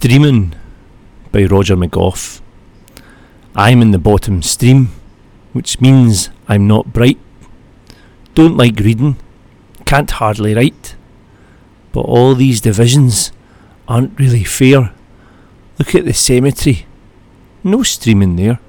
Streaming by Roger McGough. I'm in the bottom stream, which means I'm not bright. Don't like reading, can't hardly write. But all these divisions aren't really fair. Look at the cemetery, no streaming there.